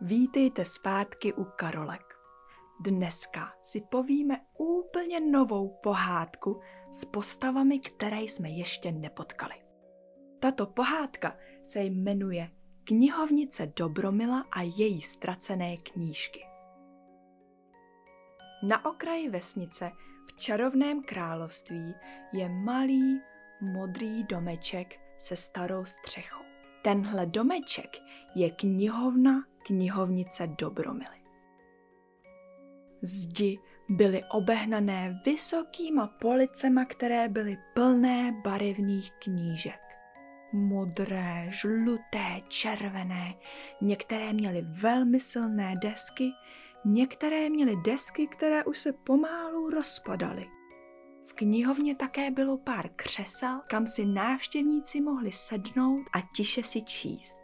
Vítejte zpátky u Karolek. Dneska si povíme úplně novou pohádku s postavami, které jsme ještě nepotkali. Tato pohádka se jmenuje Knihovnice Dobromila a její ztracené knížky. Na okraji vesnice v čarovném království je malý modrý domeček se starou střechou. Tenhle domeček je knihovna knihovnice Dobromily. Zdi byly obehnané vysokýma policema, které byly plné barevných knížek. Modré, žluté, červené, některé měly velmi silné desky, některé měly desky, které už se pomálu rozpadaly. Knihovně také bylo pár křesel, kam si návštěvníci mohli sednout a tiše si číst.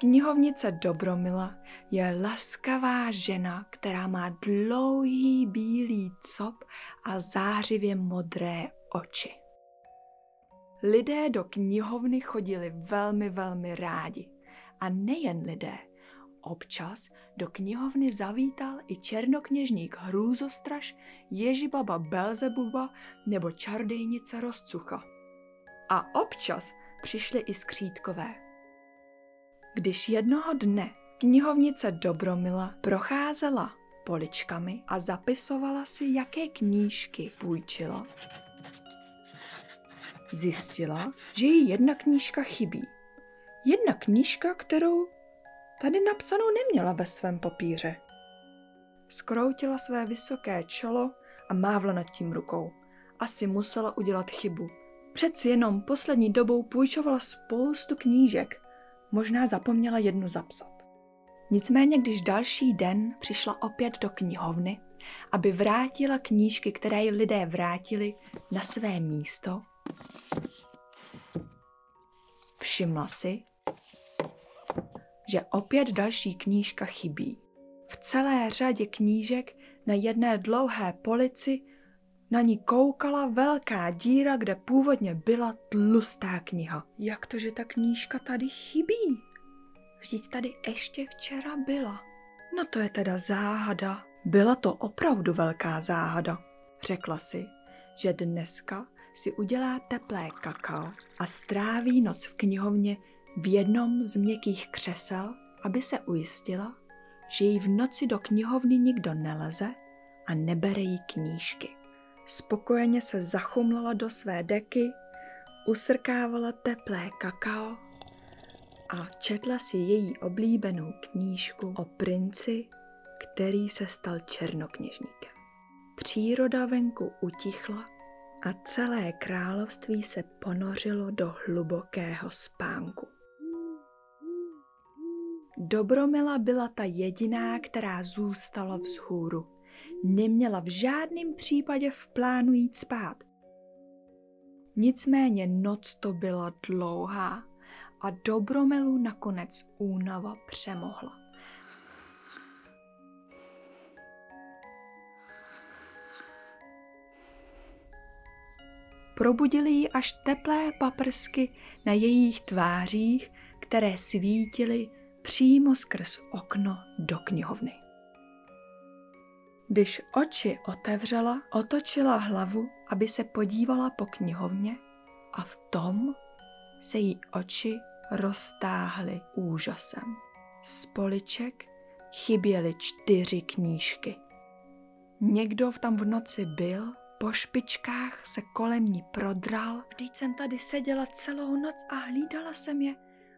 Knihovnice Dobromila je laskavá žena, která má dlouhý bílý cop a zářivě modré oči. Lidé do knihovny chodili velmi, velmi rádi. A nejen lidé. Občas do knihovny zavítal i černokněžník Hrůzostraž, Ježibaba Belzebuba nebo čardejnice Rozcucha. A občas přišli i skřítkové. Když jednoho dne knihovnice Dobromila procházela poličkami a zapisovala si, jaké knížky půjčila, zjistila, že jí jedna knížka chybí. Jedna knížka, kterou tady napsanou neměla ve svém papíře. Skroutila své vysoké čelo a mávla nad tím rukou. Asi musela udělat chybu. Přeci jenom poslední dobou půjčovala spoustu knížek možná zapomněla jednu zapsat. Nicméně, když další den přišla opět do knihovny, aby vrátila knížky, které jí lidé vrátili na své místo, všimla si, že opět další knížka chybí. V celé řadě knížek na jedné dlouhé polici na ní koukala velká díra, kde původně byla tlustá kniha. Jak to, že ta knížka tady chybí? Vždyť tady ještě včera byla. No to je teda záhada. Byla to opravdu velká záhada. Řekla si, že dneska si udělá teplé kakao a stráví noc v knihovně v jednom z měkkých křesel, aby se ujistila, že jí v noci do knihovny nikdo neleze a nebere jí knížky. Spokojeně se zachumlala do své deky, usrkávala teplé kakao a četla si její oblíbenou knížku o princi, který se stal černokněžníkem. Příroda venku utichla a celé království se ponořilo do hlubokého spánku. Dobromila byla ta jediná, která zůstala vzhůru neměla v žádném případě v plánu jít spát. Nicméně noc to byla dlouhá a Dobromelu nakonec únava přemohla. Probudili ji až teplé paprsky na jejich tvářích, které svítily přímo skrz okno do knihovny. Když oči otevřela, otočila hlavu, aby se podívala po knihovně a v tom se jí oči roztáhly úžasem. Z poliček chyběly čtyři knížky. Někdo v tam v noci byl, po špičkách se kolem ní prodral. Vždyť jsem tady seděla celou noc a hlídala jsem je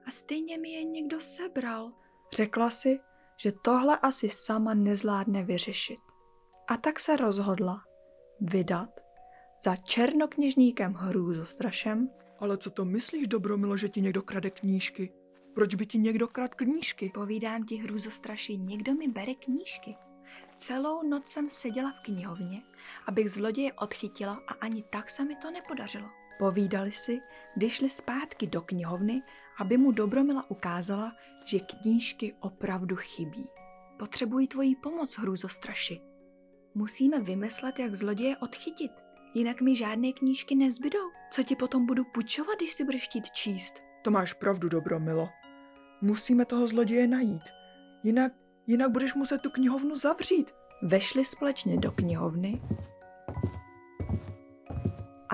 a stejně mi je někdo sebral. Řekla si, že tohle asi sama nezvládne vyřešit. A tak se rozhodla vydat za černokněžníkem hrůzostrašem. Ale co to myslíš, Dobromilo, že ti někdo krade knížky? Proč by ti někdo krad knížky? Povídám ti hrůzostraši, někdo mi bere knížky. Celou noc jsem seděla v knihovně, abych zloděje odchytila a ani tak se mi to nepodařilo. Povídali si, když šli zpátky do knihovny, aby mu Dobromila ukázala, že knížky opravdu chybí. Potřebují tvoji pomoc, hrůzostraši, Musíme vymyslet, jak zloděje odchytit, jinak mi žádné knížky nezbydou. Co ti potom budu půjčovat, když si budeš chtít číst? To máš pravdu, Dobromilo. Musíme toho zloděje najít. Jinak, jinak budeš muset tu knihovnu zavřít. Vešli společně do knihovny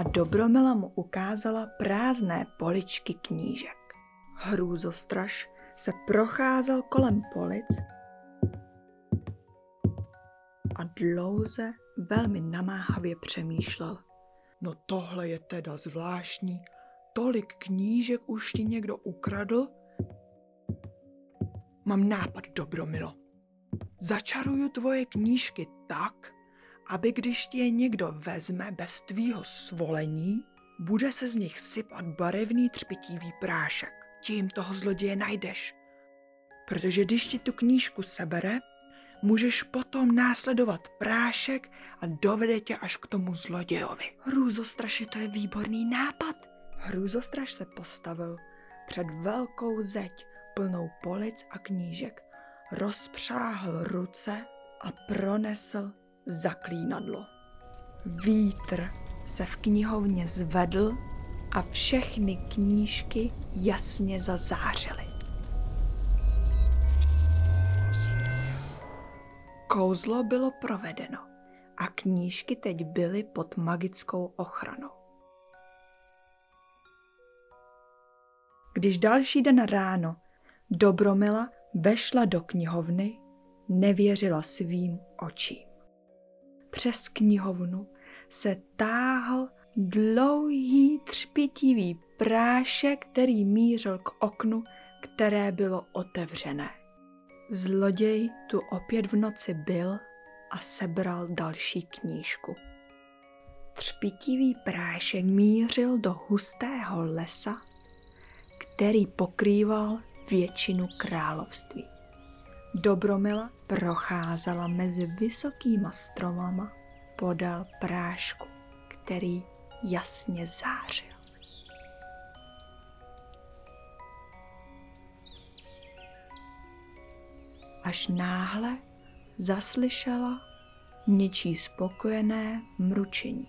a Dobromila mu ukázala prázdné poličky knížek. Hrůzostraž se procházel kolem polic a dlouze velmi namáhavě přemýšlel. No tohle je teda zvláštní. Tolik knížek už ti někdo ukradl? Mám nápad, Dobromilo. Začaruju tvoje knížky tak, aby když ti je někdo vezme bez tvýho svolení, bude se z nich sypat barevný třpitivý prášek. Tím toho zloděje najdeš. Protože když ti tu knížku sebere, můžeš potom následovat prášek a dovede tě až k tomu zlodějovi. Hrůzostraši, to je výborný nápad. Hrůzostraž se postavil před velkou zeď plnou polic a knížek, rozpřáhl ruce a pronesl zaklínadlo. Vítr se v knihovně zvedl a všechny knížky jasně zazářily. Kouzlo bylo provedeno a knížky teď byly pod magickou ochranou. Když další den ráno Dobromila vešla do knihovny, nevěřila svým očím. Přes knihovnu se táhl dlouhý třpitivý prášek, který mířil k oknu, které bylo otevřené. Zloděj tu opět v noci byl a sebral další knížku. Třpitivý prášek mířil do hustého lesa, který pokrýval většinu království. Dobromila procházela mezi vysokýma stromama podél prášku, který jasně zářil. Až náhle zaslyšela něčí spokojené mručení.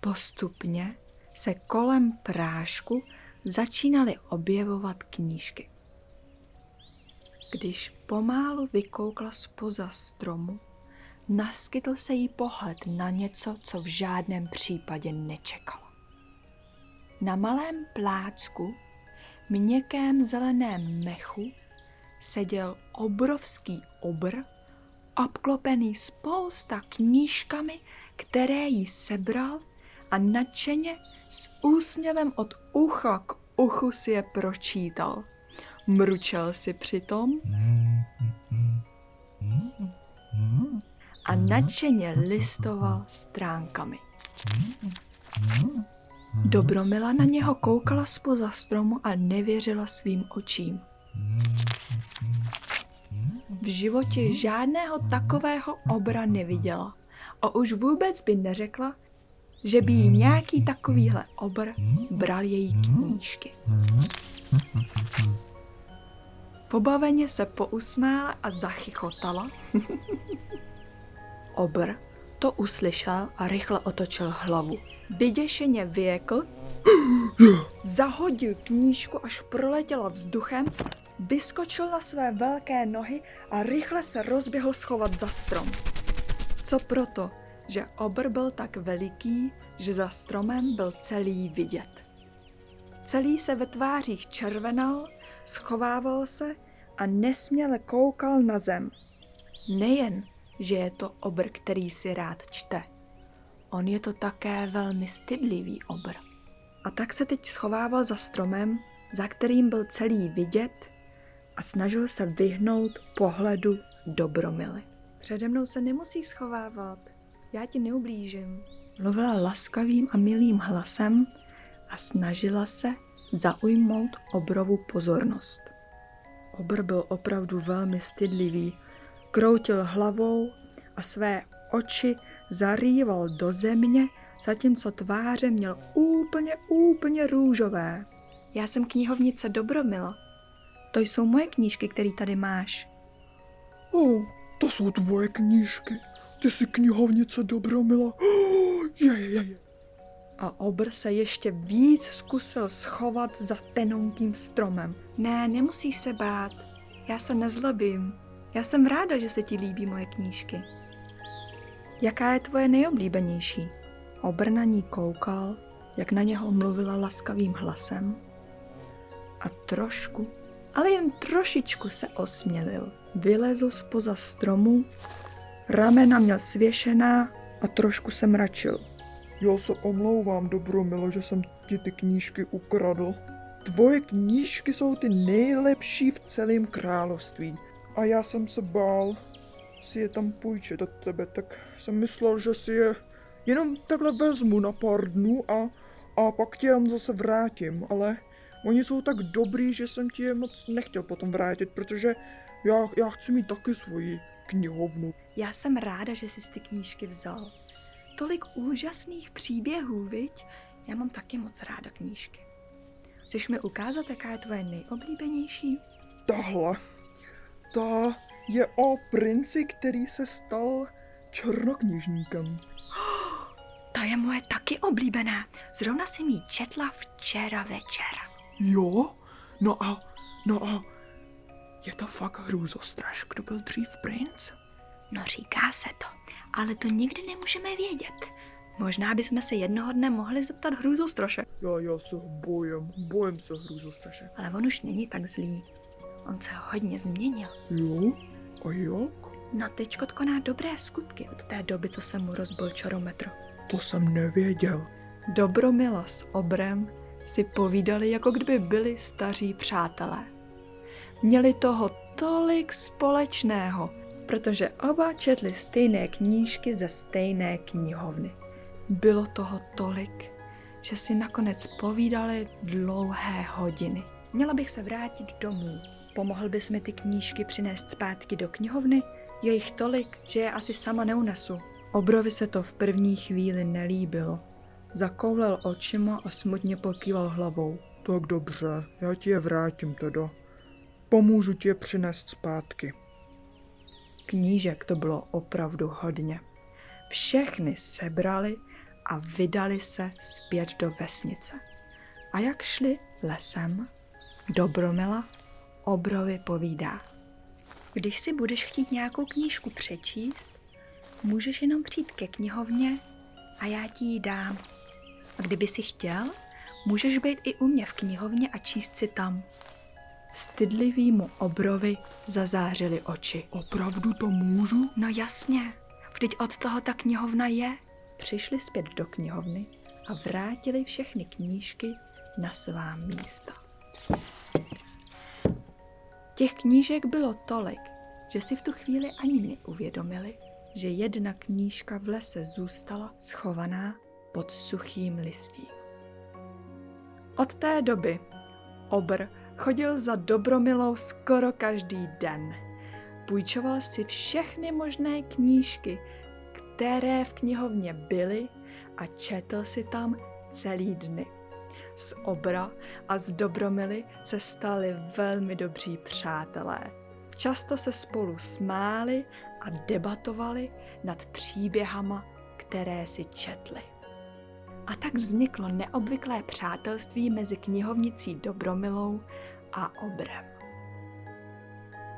Postupně se kolem prášku začínaly objevovat knížky. Když pomálu vykoukla spoza stromu, naskytl se jí pohled na něco, co v žádném případě nečekala. Na malém plácku, měkkém zeleném mechu, seděl obrovský obr, obklopený spousta knížkami, které jí sebral a nadšeně s úsměvem od ucha k uchu si je pročítal. Mručel si přitom a nadšeně listoval stránkami. Dobromila na něho koukala spoza stromu a nevěřila svým očím. V životě žádného takového obra neviděla a už vůbec by neřekla, že by jí nějaký takovýhle obr bral její knížky. Pobaveně se pousmála a zachychotala. obr to uslyšel a rychle otočil hlavu. Vyděšeně vyjekl, zahodil knížku, až proletěla vzduchem, vyskočil na své velké nohy a rychle se rozběhl schovat za strom. Co proto, že obr byl tak veliký, že za stromem byl celý vidět. Celý se ve tvářích červenal, schovával se a nesměle koukal na zem. Nejen, že je to obr, který si rád čte. On je to také velmi stydlivý obr. A tak se teď schovával za stromem, za kterým byl celý vidět a snažil se vyhnout pohledu dobromily. Přede mnou se nemusí schovávat, já ti neublížím. Mluvila laskavým a milým hlasem a snažila se zaujmout obrovu pozornost. Obr byl opravdu velmi stydlivý, kroutil hlavou a své oči zarýval do země, zatímco tváře měl úplně, úplně růžové. Já jsem knihovnice Dobromila. To jsou moje knížky, které tady máš. Oh, to jsou tvoje knížky. Ty jsi knihovnice Dobromila. Je, je, je. A obr se ještě víc zkusil schovat za tenonkým stromem. Ne, nemusíš se bát. Já se nezlobím. Já jsem ráda, že se ti líbí moje knížky. Jaká je tvoje nejoblíbenější? Obr na ní koukal, jak na něho mluvila laskavým hlasem a trošku, ale jen trošičku se osmělil. Vylezl spoza stromu, ramena měl svěšená a trošku se mračil. Já se omlouvám, Dobromilo, že jsem ti ty knížky ukradl. Tvoje knížky jsou ty nejlepší v celém království. A já jsem se bál si je tam půjčit od tebe, tak jsem myslel, že si je jenom takhle vezmu na pár dnů a, a pak tě jen zase vrátím, ale oni jsou tak dobrý, že jsem ti je moc nechtěl potom vrátit, protože já, já chci mít taky svoji knihovnu. Já jsem ráda, že jsi ty knížky vzal. Tolik úžasných příběhů, viď? Já mám taky moc ráda knížky. Chceš mi ukázat, jaká je tvoje nejoblíbenější? Tahle, ta je o princi, který se stal černoknižníkem. Ta je moje taky oblíbená. Zrovna jsem ji četla včera večer. Jo? No a, no a, je to fakt hrůzostraž, kdo byl dřív princ? No říká se to, ale to nikdy nemůžeme vědět. Možná bychom se jednoho dne mohli zeptat hrůzostroše. Já, já se bojím, bojím se hrůzostraše. Ale on už není tak zlý. On se hodně změnil. Jo? A jak? No teďko koná dobré skutky od té doby, co se mu rozbil čarometr. To jsem nevěděl. Dobromila s Obrem si povídali, jako kdyby byli staří přátelé. Měli toho tolik společného, protože oba četli stejné knížky ze stejné knihovny. Bylo toho tolik, že si nakonec povídali dlouhé hodiny. Měla bych se vrátit domů. Pomohl bys mi ty knížky přinést zpátky do knihovny? Je jich tolik, že je asi sama neunesu. Obrovi se to v první chvíli nelíbilo. Zakoulel očima a smutně pokýval hlavou. Tak dobře, já ti je vrátím teda. Pomůžu je přinést zpátky. Knížek to bylo opravdu hodně. Všechny sebrali a vydali se zpět do vesnice. A jak šli lesem, Dobromila Obrovi povídá. Když si budeš chtít nějakou knížku přečíst, můžeš jenom přijít ke knihovně a já ti ji dám. A kdyby si chtěl, můžeš být i u mě v knihovně a číst si tam. Stydlivýmu obrovi zazářily oči. Opravdu to můžu? No jasně, vždyť od toho ta knihovna je. Přišli zpět do knihovny a vrátili všechny knížky na svá místa. Těch knížek bylo tolik, že si v tu chvíli ani neuvědomili, že jedna knížka v lese zůstala schovaná pod suchým listím. Od té doby Obr chodil za Dobromilou skoro každý den. Půjčoval si všechny možné knížky, které v knihovně byly a četl si tam celý dny. Z Obra a z Dobromily se stali velmi dobří přátelé. Často se spolu smáli a debatovali nad příběhama, které si četli. A tak vzniklo neobvyklé přátelství mezi knihovnicí Dobromilou a Obrem.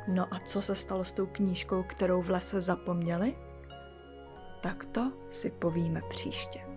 No a co se stalo s tou knížkou, kterou v lese zapomněli? Tak to si povíme příště.